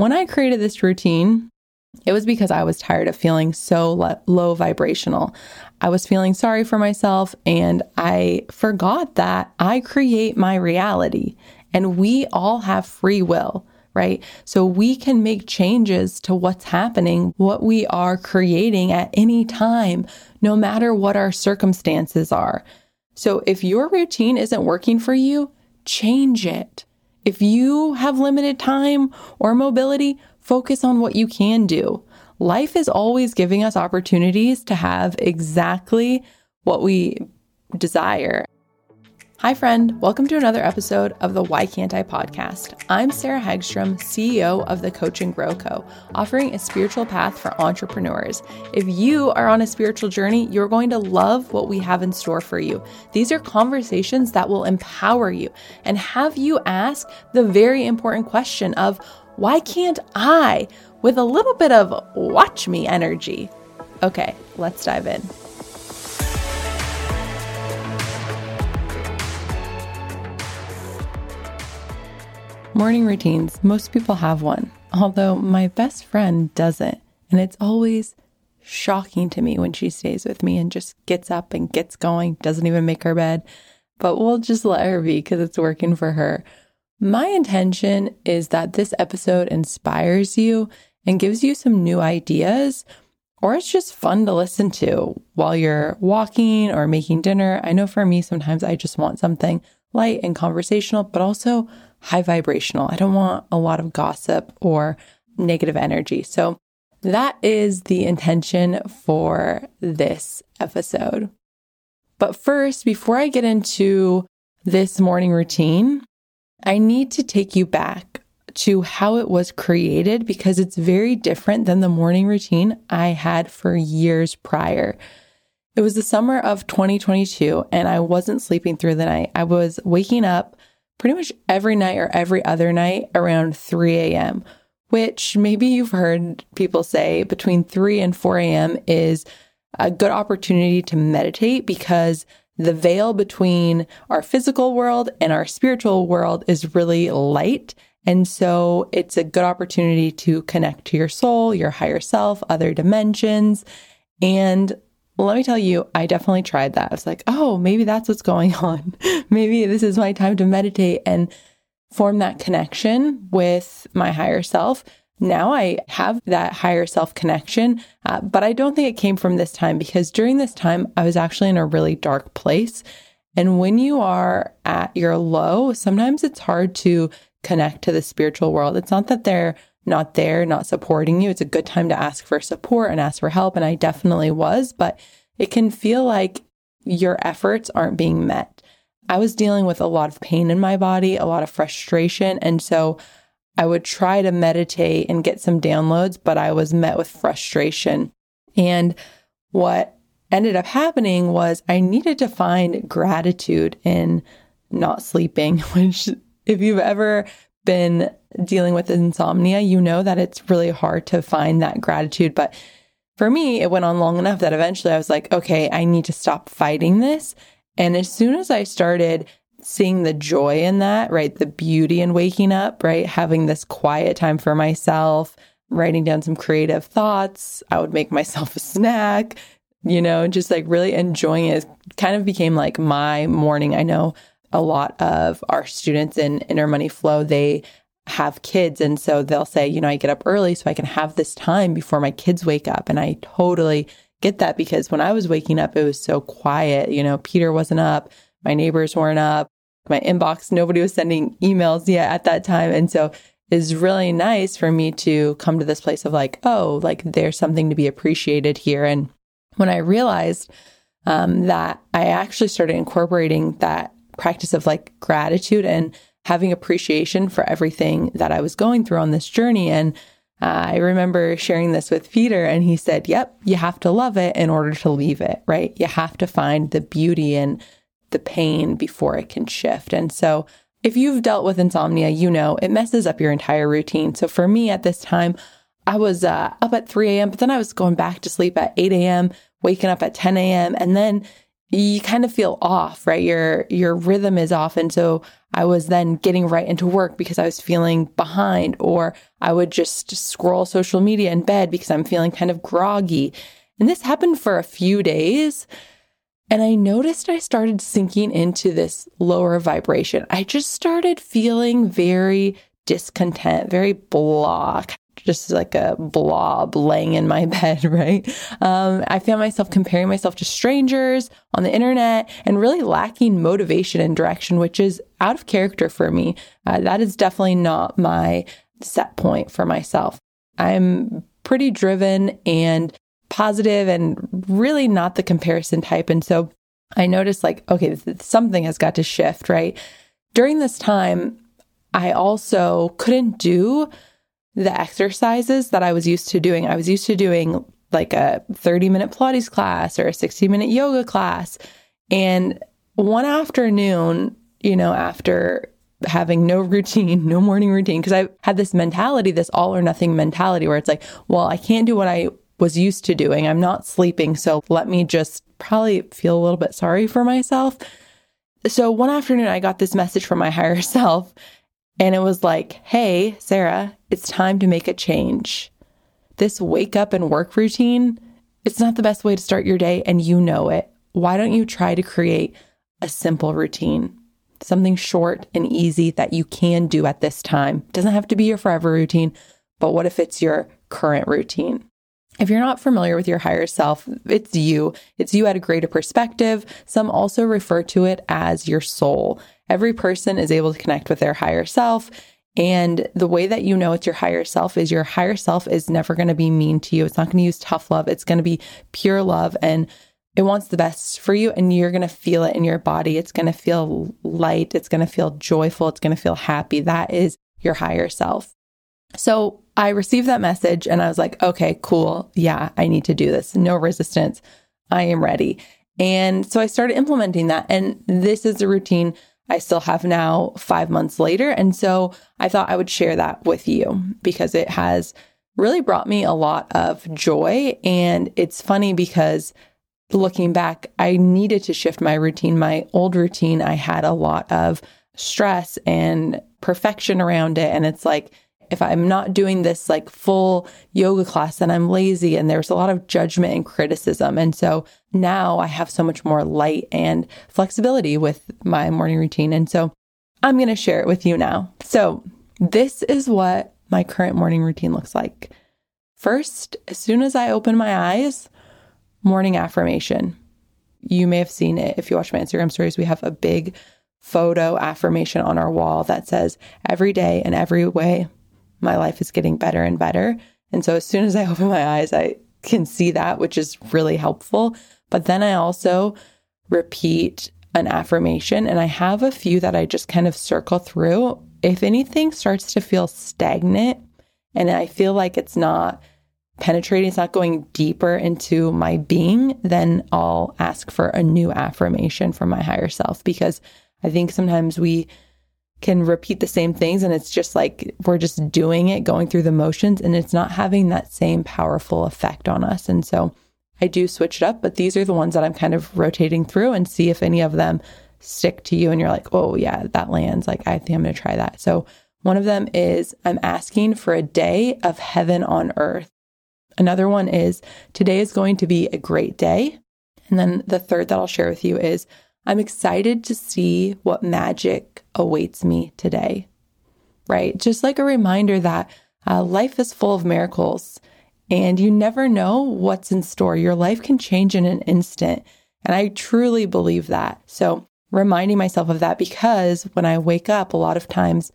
When I created this routine, it was because I was tired of feeling so low vibrational. I was feeling sorry for myself and I forgot that I create my reality and we all have free will, right? So we can make changes to what's happening, what we are creating at any time, no matter what our circumstances are. So if your routine isn't working for you, change it. If you have limited time or mobility, focus on what you can do. Life is always giving us opportunities to have exactly what we desire. Hi, friend. Welcome to another episode of the Why Can't I podcast. I'm Sarah Hagstrom, CEO of the Coach and Grow Co., offering a spiritual path for entrepreneurs. If you are on a spiritual journey, you're going to love what we have in store for you. These are conversations that will empower you and have you ask the very important question of, why can't I? with a little bit of watch me energy. Okay, let's dive in. Morning routines. Most people have one, although my best friend doesn't. And it's always shocking to me when she stays with me and just gets up and gets going, doesn't even make her bed. But we'll just let her be because it's working for her. My intention is that this episode inspires you and gives you some new ideas, or it's just fun to listen to while you're walking or making dinner. I know for me, sometimes I just want something light and conversational, but also high vibrational. I don't want a lot of gossip or negative energy. So that is the intention for this episode. But first, before I get into this morning routine, I need to take you back to how it was created because it's very different than the morning routine I had for years prior. It was the summer of 2022 and I wasn't sleeping through the night. I was waking up pretty much every night or every other night around 3 a.m., which maybe you've heard people say between 3 and 4 a.m. is a good opportunity to meditate because the veil between our physical world and our spiritual world is really light. And so it's a good opportunity to connect to your soul, your higher self, other dimensions. And let me tell you, I definitely tried that. I was like, oh, maybe that's what's going on. maybe this is my time to meditate and form that connection with my higher self. Now I have that higher self connection, uh, but I don't think it came from this time because during this time, I was actually in a really dark place. And when you are at your low, sometimes it's hard to connect to the spiritual world. It's not that they're not there, not supporting you. It's a good time to ask for support and ask for help. And I definitely was, but it can feel like your efforts aren't being met. I was dealing with a lot of pain in my body, a lot of frustration. And so I would try to meditate and get some downloads, but I was met with frustration. And what ended up happening was I needed to find gratitude in not sleeping, which if you've ever been dealing with insomnia, you know that it's really hard to find that gratitude. But for me, it went on long enough that eventually I was like, okay, I need to stop fighting this. And as soon as I started seeing the joy in that, right, the beauty in waking up, right, having this quiet time for myself, writing down some creative thoughts, I would make myself a snack, you know, just like really enjoying it. it kind of became like my morning. I know a lot of our students in Inner Money Flow, they have kids. And so they'll say, you know, I get up early so I can have this time before my kids wake up. And I totally get that because when I was waking up, it was so quiet. You know, Peter wasn't up, my neighbors weren't up, my inbox, nobody was sending emails yet at that time. And so it's really nice for me to come to this place of like, oh, like there's something to be appreciated here. And when I realized um, that I actually started incorporating that practice of like gratitude and having appreciation for everything that I was going through on this journey. And uh, I remember sharing this with Peter, and he said, Yep, you have to love it in order to leave it, right? You have to find the beauty in the pain before it can shift. And so, if you've dealt with insomnia, you know it messes up your entire routine. So, for me at this time, I was uh, up at 3 a.m., but then I was going back to sleep at 8 a.m., waking up at 10 a.m., and then you kind of feel off, right? Your your rhythm is off. And so I was then getting right into work because I was feeling behind, or I would just scroll social media in bed because I'm feeling kind of groggy. And this happened for a few days. And I noticed I started sinking into this lower vibration. I just started feeling very discontent, very blah, just like a blob laying in my bed, right? Um, I found myself comparing myself to strangers on the internet and really lacking motivation and direction, which is out of character for me. Uh, that is definitely not my set point for myself. I'm pretty driven and positive and really not the comparison type. And so I noticed like, okay, something has got to shift, right? During this time, I also couldn't do the exercises that I was used to doing. I was used to doing like a 30 minute Pilates class or a 60 minute yoga class. And one afternoon, you know, after having no routine, no morning routine, because I had this mentality, this all or nothing mentality where it's like, well, I can't do what I was used to doing. I'm not sleeping. So let me just probably feel a little bit sorry for myself. So one afternoon, I got this message from my higher self, and it was like, hey, Sarah, it's time to make a change. This wake up and work routine, it's not the best way to start your day, and you know it. Why don't you try to create a simple routine? Something short and easy that you can do at this time. Doesn't have to be your forever routine, but what if it's your current routine? If you're not familiar with your higher self, it's you. It's you at a greater perspective. Some also refer to it as your soul. Every person is able to connect with their higher self. And the way that you know it's your higher self is your higher self is never going to be mean to you. It's not going to use tough love. It's going to be pure love and it wants the best for you and you're going to feel it in your body. It's going to feel light. It's going to feel joyful. It's going to feel happy. That is your higher self. So I received that message and I was like, okay, cool. Yeah, I need to do this. No resistance. I am ready. And so I started implementing that. And this is a routine I still have now five months later. And so I thought I would share that with you because it has really brought me a lot of joy. And it's funny because looking back, I needed to shift my routine. My old routine, I had a lot of stress and perfection around it. And it's like, if I'm not doing this like full yoga class, then I'm lazy. And there's a lot of judgment and criticism. And so now I have so much more light and flexibility with my morning routine. And so I'm going to share it with you now. So this is what my current morning routine looks like. First, as soon as I open my eyes, morning affirmation. You may have seen it if you watch my Instagram stories. We have a big photo affirmation on our wall that says, Every day in every way, my life is getting better and better. And so as soon as I open my eyes, I can see that, which is really helpful. But then I also repeat an affirmation and I have a few that I just kind of circle through. If anything starts to feel stagnant and I feel like it's not penetrating, it's not going deeper into my being, then I'll ask for a new affirmation from my higher self because I think sometimes we can repeat the same things and it's just like we're just doing it, going through the motions, and it's not having that same powerful effect on us. And so I do switch it up, but these are the ones that I'm kind of rotating through and see if any of them stick to you and you're like, oh, yeah, that lands. Like, I think I'm going to try that. So one of them is I'm asking for a day of heaven on earth. Another one is today is going to be a great day. And then the third that I'll share with you is I'm excited to see what magic awaits me today, right? Just like a reminder that uh, life is full of miracles and you never know what's in store. Your life can change in an instant. And I truly believe that. So, reminding myself of that because when I wake up, a lot of times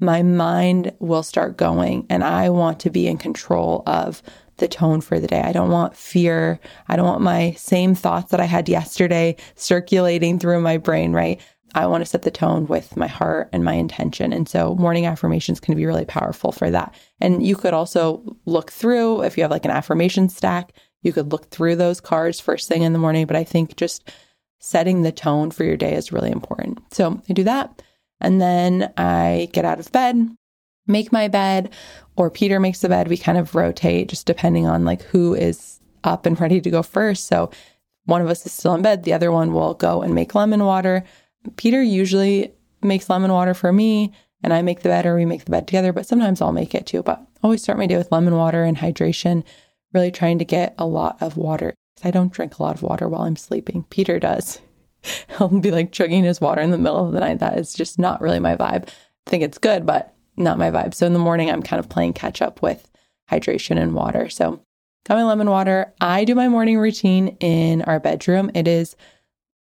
my mind will start going and I want to be in control of the tone for the day. I don't want fear. I don't want my same thoughts that I had yesterday circulating through my brain, right? I want to set the tone with my heart and my intention. And so morning affirmations can be really powerful for that. And you could also look through, if you have like an affirmation stack, you could look through those cards first thing in the morning. But I think just setting the tone for your day is really important. So I do that. And then I get out of bed, make my bed, or Peter makes the bed. We kind of rotate just depending on like who is up and ready to go first. So one of us is still in bed, the other one will go and make lemon water. Peter usually makes lemon water for me and I make the bed or we make the bed together, but sometimes I'll make it too. But always start my day with lemon water and hydration, really trying to get a lot of water. I don't drink a lot of water while I'm sleeping. Peter does. He'll be like chugging his water in the middle of the night. That is just not really my vibe. I think it's good, but not my vibe. So in the morning, I'm kind of playing catch up with hydration and water. So got my lemon water. I do my morning routine in our bedroom. It is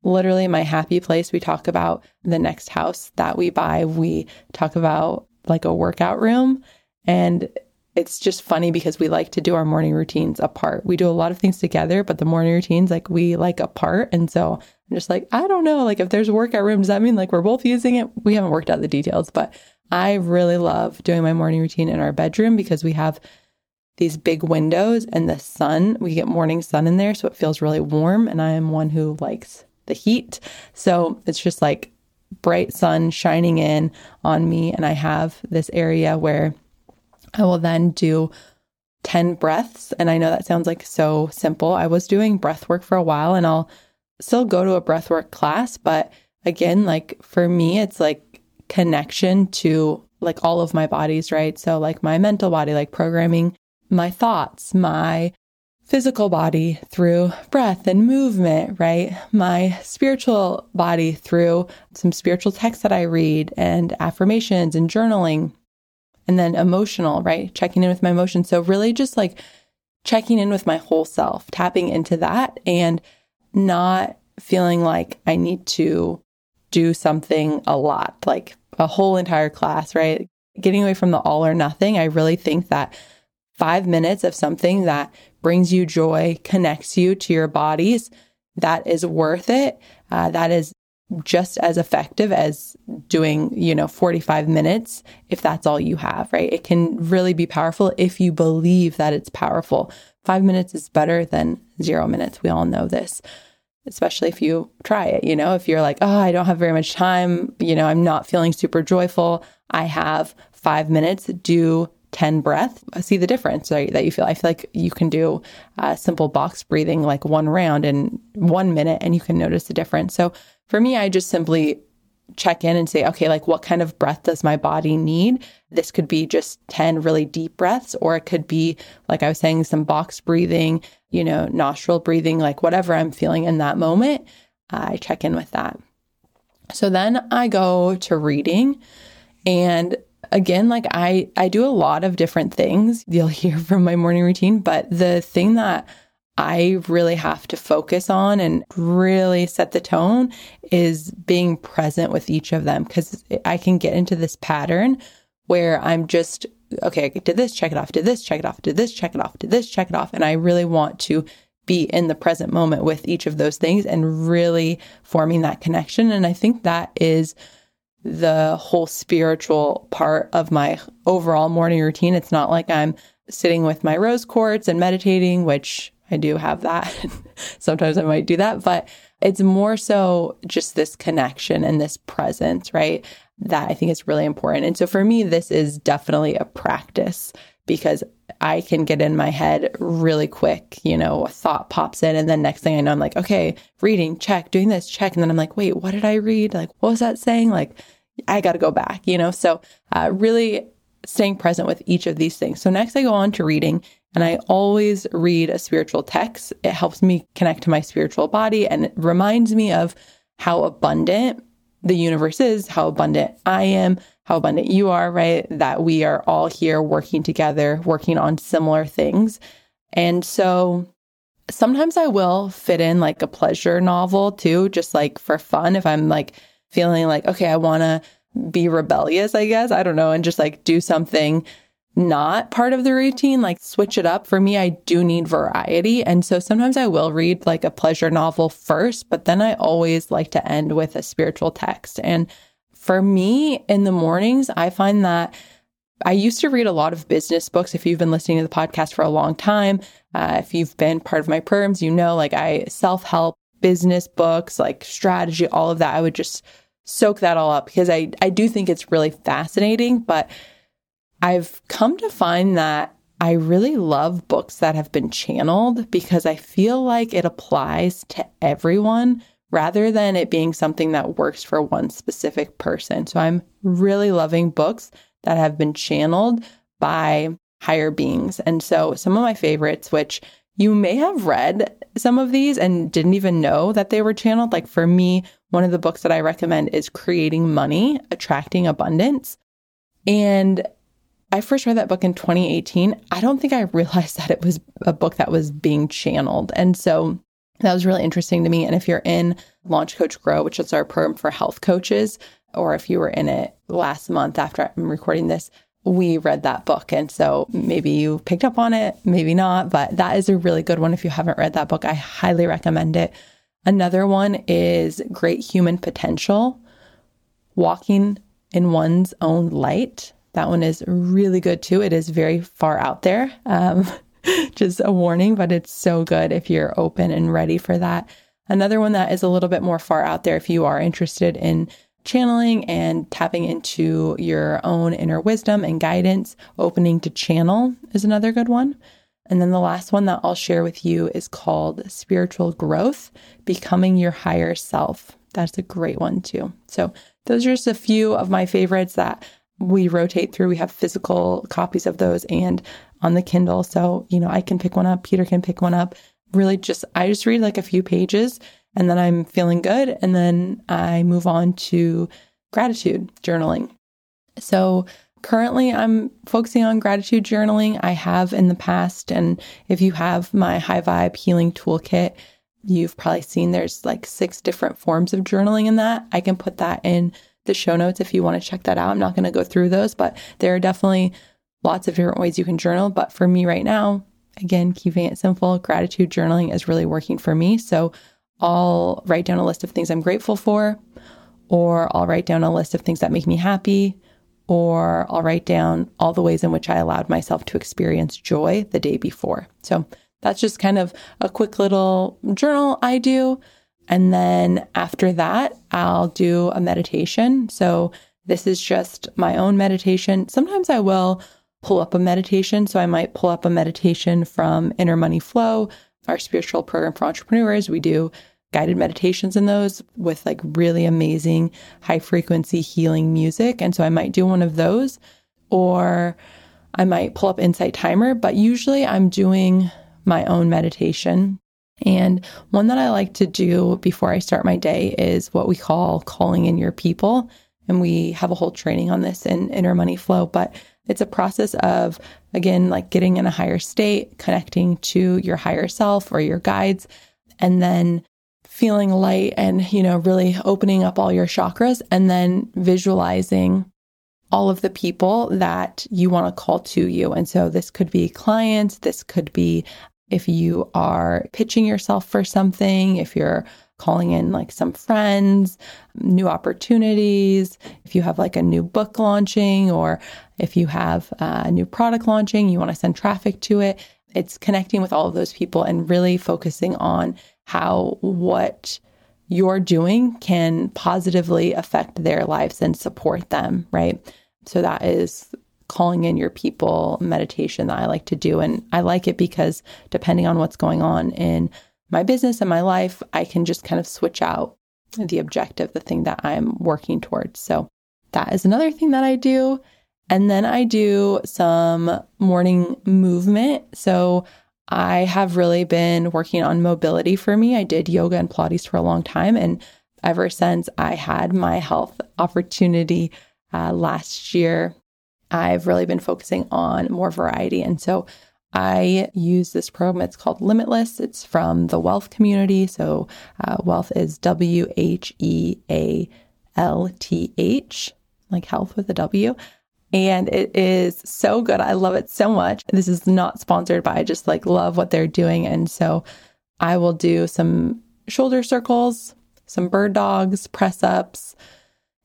literally my happy place. We talk about the next house that we buy. We talk about like a workout room. And it's just funny because we like to do our morning routines apart. We do a lot of things together, but the morning routines, like we like apart. And so I'm just like, I don't know. Like if there's a workout room, does that mean like we're both using it? We haven't worked out the details, but I really love doing my morning routine in our bedroom because we have these big windows and the sun, we get morning sun in there. So it feels really warm. And I am one who likes the heat. So it's just like bright sun shining in on me. And I have this area where I will then do 10 breaths. And I know that sounds like so simple. I was doing breath work for a while and I'll still go to a breath work class, but again, like for me, it's like connection to like all of my bodies, right? So, like my mental body, like programming my thoughts, my physical body through breath and movement, right? My spiritual body through some spiritual texts that I read and affirmations and journaling. And then emotional, right? Checking in with my emotions. So, really just like checking in with my whole self, tapping into that and not feeling like I need to do something a lot, like a whole entire class, right? Getting away from the all or nothing. I really think that five minutes of something that brings you joy, connects you to your bodies, that is worth it. Uh, that is just as effective as doing, you know, 45 minutes if that's all you have, right? It can really be powerful if you believe that it's powerful. Five minutes is better than zero minutes. We all know this especially if you try it. You know, if you're like, oh, I don't have very much time, you know, I'm not feeling super joyful. I have five minutes, do 10 breath, see the difference right, that you feel. I feel like you can do a simple box breathing, like one round in one minute, and you can notice the difference. So for me, I just simply check in and say, okay, like what kind of breath does my body need? This could be just 10 really deep breaths, or it could be, like I was saying, some box breathing, you know, nostril breathing, like whatever I'm feeling in that moment. I check in with that. So then I go to reading and again like I I do a lot of different things. You'll hear from my morning routine, but the thing that I really have to focus on and really set the tone is being present with each of them because I can get into this pattern where I'm just, okay, I did this, check it off, did this, check it off, did this, check it off, did this, check it off. And I really want to be in the present moment with each of those things and really forming that connection. And I think that is the whole spiritual part of my overall morning routine. It's not like I'm sitting with my rose quartz and meditating, which I do have that. Sometimes I might do that, but it's more so just this connection and this presence, right? That I think is really important. And so for me, this is definitely a practice because I can get in my head really quick. You know, a thought pops in, and then next thing I know, I'm like, okay, reading, check, doing this, check. And then I'm like, wait, what did I read? Like, what was that saying? Like, I got to go back, you know? So, uh, really staying present with each of these things. So, next I go on to reading. And I always read a spiritual text. It helps me connect to my spiritual body and it reminds me of how abundant the universe is, how abundant I am, how abundant you are, right? That we are all here working together, working on similar things. And so sometimes I will fit in like a pleasure novel too, just like for fun. If I'm like feeling like, okay, I want to be rebellious, I guess, I don't know, and just like do something not part of the routine, like switch it up. For me, I do need variety. And so sometimes I will read like a pleasure novel first, but then I always like to end with a spiritual text. And for me in the mornings, I find that I used to read a lot of business books. If you've been listening to the podcast for a long time, uh, if you've been part of my programs, you know, like I self help business books, like strategy, all of that. I would just soak that all up because I, I do think it's really fascinating. But I've come to find that I really love books that have been channeled because I feel like it applies to everyone rather than it being something that works for one specific person. So I'm really loving books that have been channeled by higher beings. And so some of my favorites, which you may have read some of these and didn't even know that they were channeled. Like for me, one of the books that I recommend is Creating Money, Attracting Abundance. And I first read that book in 2018. I don't think I realized that it was a book that was being channeled. And so that was really interesting to me. And if you're in Launch Coach Grow, which is our program for health coaches, or if you were in it last month after I'm recording this, we read that book. And so maybe you picked up on it, maybe not, but that is a really good one. If you haven't read that book, I highly recommend it. Another one is Great Human Potential Walking in One's Own Light. That one is really good too. It is very far out there. Um, just a warning, but it's so good if you're open and ready for that. Another one that is a little bit more far out there if you are interested in channeling and tapping into your own inner wisdom and guidance. Opening to channel is another good one. And then the last one that I'll share with you is called Spiritual Growth Becoming Your Higher Self. That's a great one too. So, those are just a few of my favorites that we rotate through. We have physical copies of those and on the Kindle. So, you know, I can pick one up, Peter can pick one up. Really just, I just read like a few pages and then I'm feeling good. And then I move on to gratitude journaling. So currently I'm focusing on gratitude journaling. I have in the past. And if you have my high vibe healing toolkit, you've probably seen there's like six different forms of journaling in that. I can put that in the show notes if you want to check that out. I'm not going to go through those, but there are definitely lots of different ways you can journal. But for me right now, again, keeping it simple, gratitude journaling is really working for me. So I'll write down a list of things I'm grateful for, or I'll write down a list of things that make me happy, or I'll write down all the ways in which I allowed myself to experience joy the day before. So that's just kind of a quick little journal I do. And then after that, I'll do a meditation. So this is just my own meditation. Sometimes I will pull up a meditation. So I might pull up a meditation from Inner Money Flow, our spiritual program for entrepreneurs. We do guided meditations in those with like really amazing high frequency healing music. And so I might do one of those or I might pull up Insight Timer, but usually I'm doing my own meditation. And one that I like to do before I start my day is what we call calling in your people. And we have a whole training on this in Inner Money Flow, but it's a process of, again, like getting in a higher state, connecting to your higher self or your guides, and then feeling light and, you know, really opening up all your chakras and then visualizing all of the people that you want to call to you. And so this could be clients, this could be if you are pitching yourself for something, if you're calling in like some friends, new opportunities, if you have like a new book launching, or if you have a new product launching, you want to send traffic to it. It's connecting with all of those people and really focusing on how what you're doing can positively affect their lives and support them, right? So that is calling in your people meditation that I like to do. And I like it because depending on what's going on in my business and my life, I can just kind of switch out the objective, the thing that I'm working towards. So that is another thing that I do. And then I do some morning movement. So I have really been working on mobility for me. I did yoga and Pilates for a long time. And ever since I had my health opportunity uh, last year, I've really been focusing on more variety. And so I use this program. It's called Limitless. It's from the Whealth community. So, uh, Whealth is W H E A L T H, like health with a W. And it is so good. I love it so much. This is not sponsored, but I just like love what they're doing. And so I will do some shoulder circles, some bird dogs, press ups,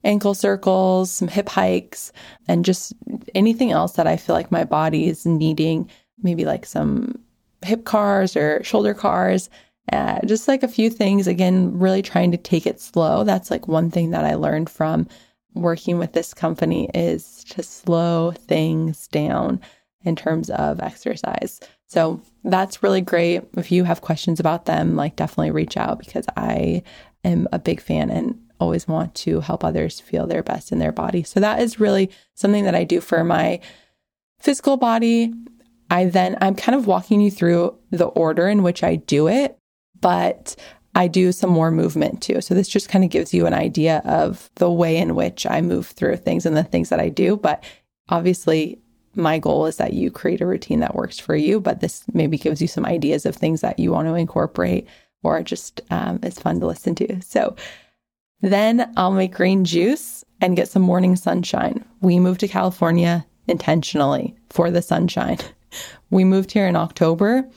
ankle circles, some hip hikes, and just anything else that I feel like my body is needing maybe like some hip CARs or shoulder CARs. Uh, just like a few things, again, really trying to take it slow. That's like one thing that I learned from working with this company is to slow things down in terms of exercise. So that's really great. If you have questions about them, like definitely reach out because I am a big fan and always want to help others feel their best in their body. So that is really something that I do for my physical body. I then, I'm kind of walking you through the order in which I do it, but I do some more movement too. So this just kind of gives you an idea of the way in which I move through things and the things that I do. But obviously, my goal is that you create a routine that works for you, but this maybe gives you some ideas of things that you want to incorporate or just um, is fun to listen to. So then I'll make green juice and get some morning sunshine. We moved to California intentionally for the sunshine. We moved here in October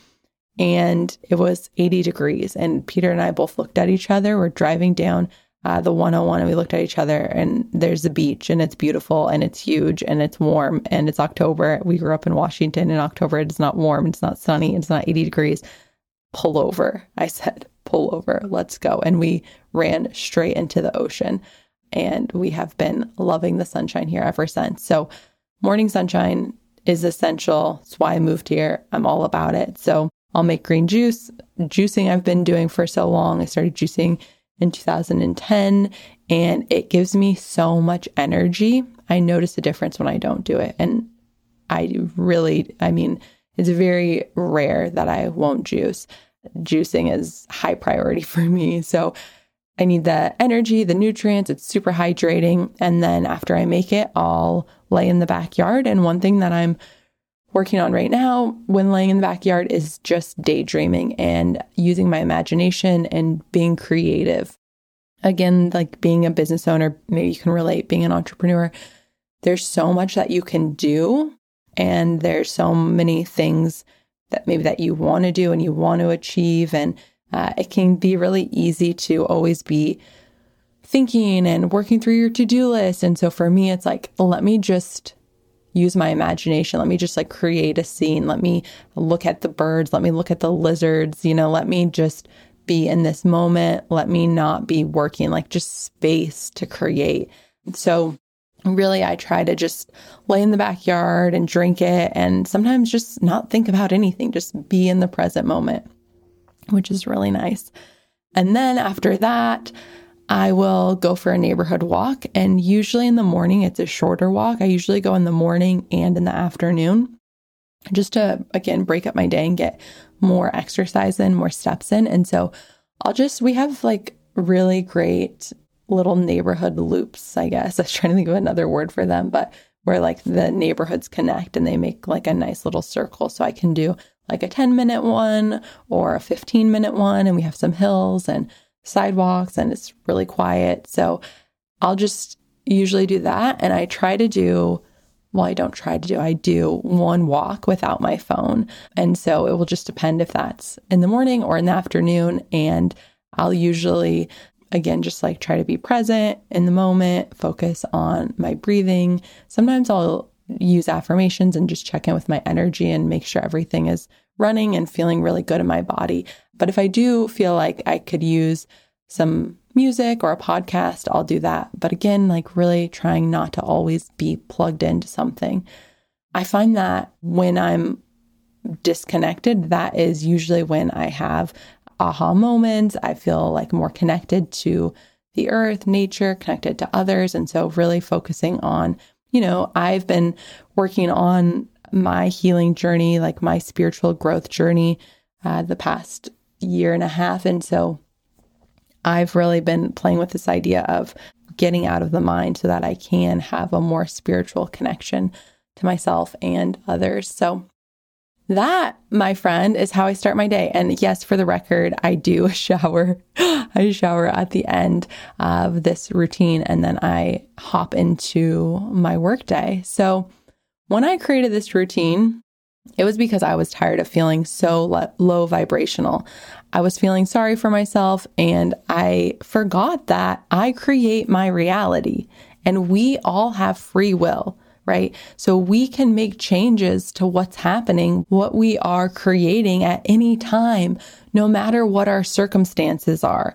and it was 80 degrees. And Peter and I both looked at each other. We're driving down uh, the 101 and we looked at each other and there's a beach and it's beautiful and it's huge and it's warm and it's October. We grew up in Washington in October. It's not warm, it's not sunny, it's not 80 degrees. Pull over. I said, pull over. Let's go. And we ran straight into the ocean. And we have been loving the sunshine here ever since. So, morning sunshine is essential. It's why I moved here. I'm all about it. So, I'll make green juice. Juicing I've been doing for so long. I started juicing in 2010 and it gives me so much energy. I notice a difference when I don't do it. And I really, I mean, it's very rare that I won't juice. Juicing is high priority for me. So I need the energy, the nutrients. It's super hydrating. And then after I make it, I'll lay in the backyard. And one thing that I'm working on right now when laying in the backyard is just daydreaming and using my imagination and being creative. Again, like being a business owner, maybe you can relate, being an entrepreneur, there's so much that you can do. And there's so many things that maybe that you want to do and you want to achieve. And uh, it can be really easy to always be thinking and working through your to do list. And so for me, it's like, let me just use my imagination. Let me just like create a scene. Let me look at the birds. Let me look at the lizards. You know, let me just be in this moment. Let me not be working, like just space to create. So, really, I try to just lay in the backyard and drink it and sometimes just not think about anything, just be in the present moment, which is really nice. And then after that, I will go for a neighborhood walk. And usually in the morning, it's a shorter walk. I usually go in the morning and in the afternoon just to, again, break up my day and get more exercise in, more steps in. And so I'll just, we have like really great little neighborhood loops, I guess. I was trying to think of another word for them, but where like the neighborhoods connect and they make like a nice little circle. So I can do like a 10 minute one or a 15 minute one. And we have some hills and sidewalks and it's really quiet. So I'll just usually do that. And I try to do, well, I don't try to do, I do one walk without my phone. And so it will just depend if that's in the morning or in the afternoon. And I'll usually, again, just like try to be present in the moment, focus on my breathing. Sometimes I'll use affirmations and just check in with my energy and make sure everything is running and feeling really good in my body. But if I do feel like I could use some music or a podcast, I'll do that. But again, like really trying not to always be plugged into something. I find that when I'm disconnected, that is usually when I have aha moments. I feel like more connected to the earth, nature, connected to others. And so, really focusing on, you know, I've been working on my healing journey, like my spiritual growth journey, uh, the past year and a half. And so I've really been playing with this idea of getting out of the mind so that I can have a more spiritual connection to myself and others. So that, my friend, is how I start my day. And yes, for the record, I do shower. I shower at the end of this routine and then I hop into my workday. So when I created this routine, it was because I was tired of feeling so lo- low vibrational. I was feeling sorry for myself and I forgot that I create my reality and we all have free will, right? So we can make changes to what's happening, what we are creating at any time, no matter what our circumstances are.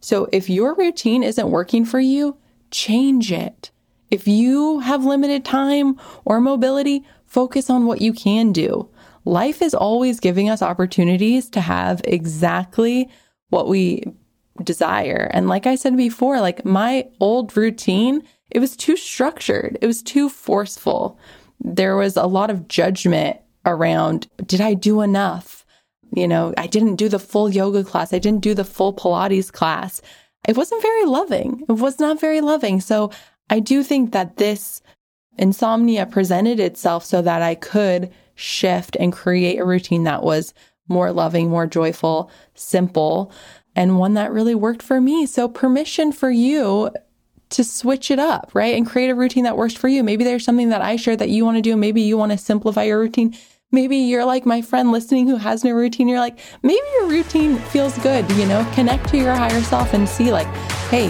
So if your routine isn't working for you, change it. If you have limited time or mobility, focus on what you can do. Life is always giving us opportunities to have exactly what we desire. And like I said before, like my old routine, it was too structured. It was too forceful. There was a lot of judgment around, did I do enough? You know, I didn't do the full yoga class. I didn't do the full Pilates class. It wasn't very loving. It was not very loving. So I do think that this insomnia presented itself so that I could shift and create a routine that was more loving, more joyful, simple, and one that really worked for me. So permission for you to switch it up, right? And create a routine that works for you. Maybe there's something that I share that you want to do. Maybe you want to simplify your routine. Maybe you're like my friend listening who has no routine. You're like, maybe your routine feels good, you know? Connect to your higher self and see, like, hey,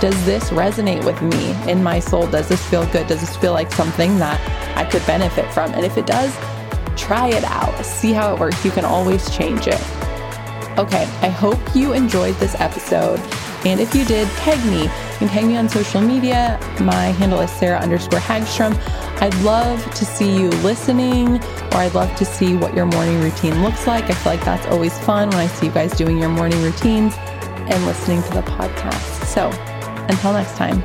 does this resonate with me in my soul? Does this feel good? Does this feel like something that I could benefit from? And if it does, try it out. See how it works. You can always change it. Okay, I hope you enjoyed this episode. And if you did, tag me. You can tag me on social media. My handle is Sarah underscore Hagstrom. I'd love to see you listening, or I'd love to see what your morning routine looks like. I feel like that's always fun when I see you guys doing your morning routines and listening to the podcast. So until next time,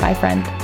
bye, friend.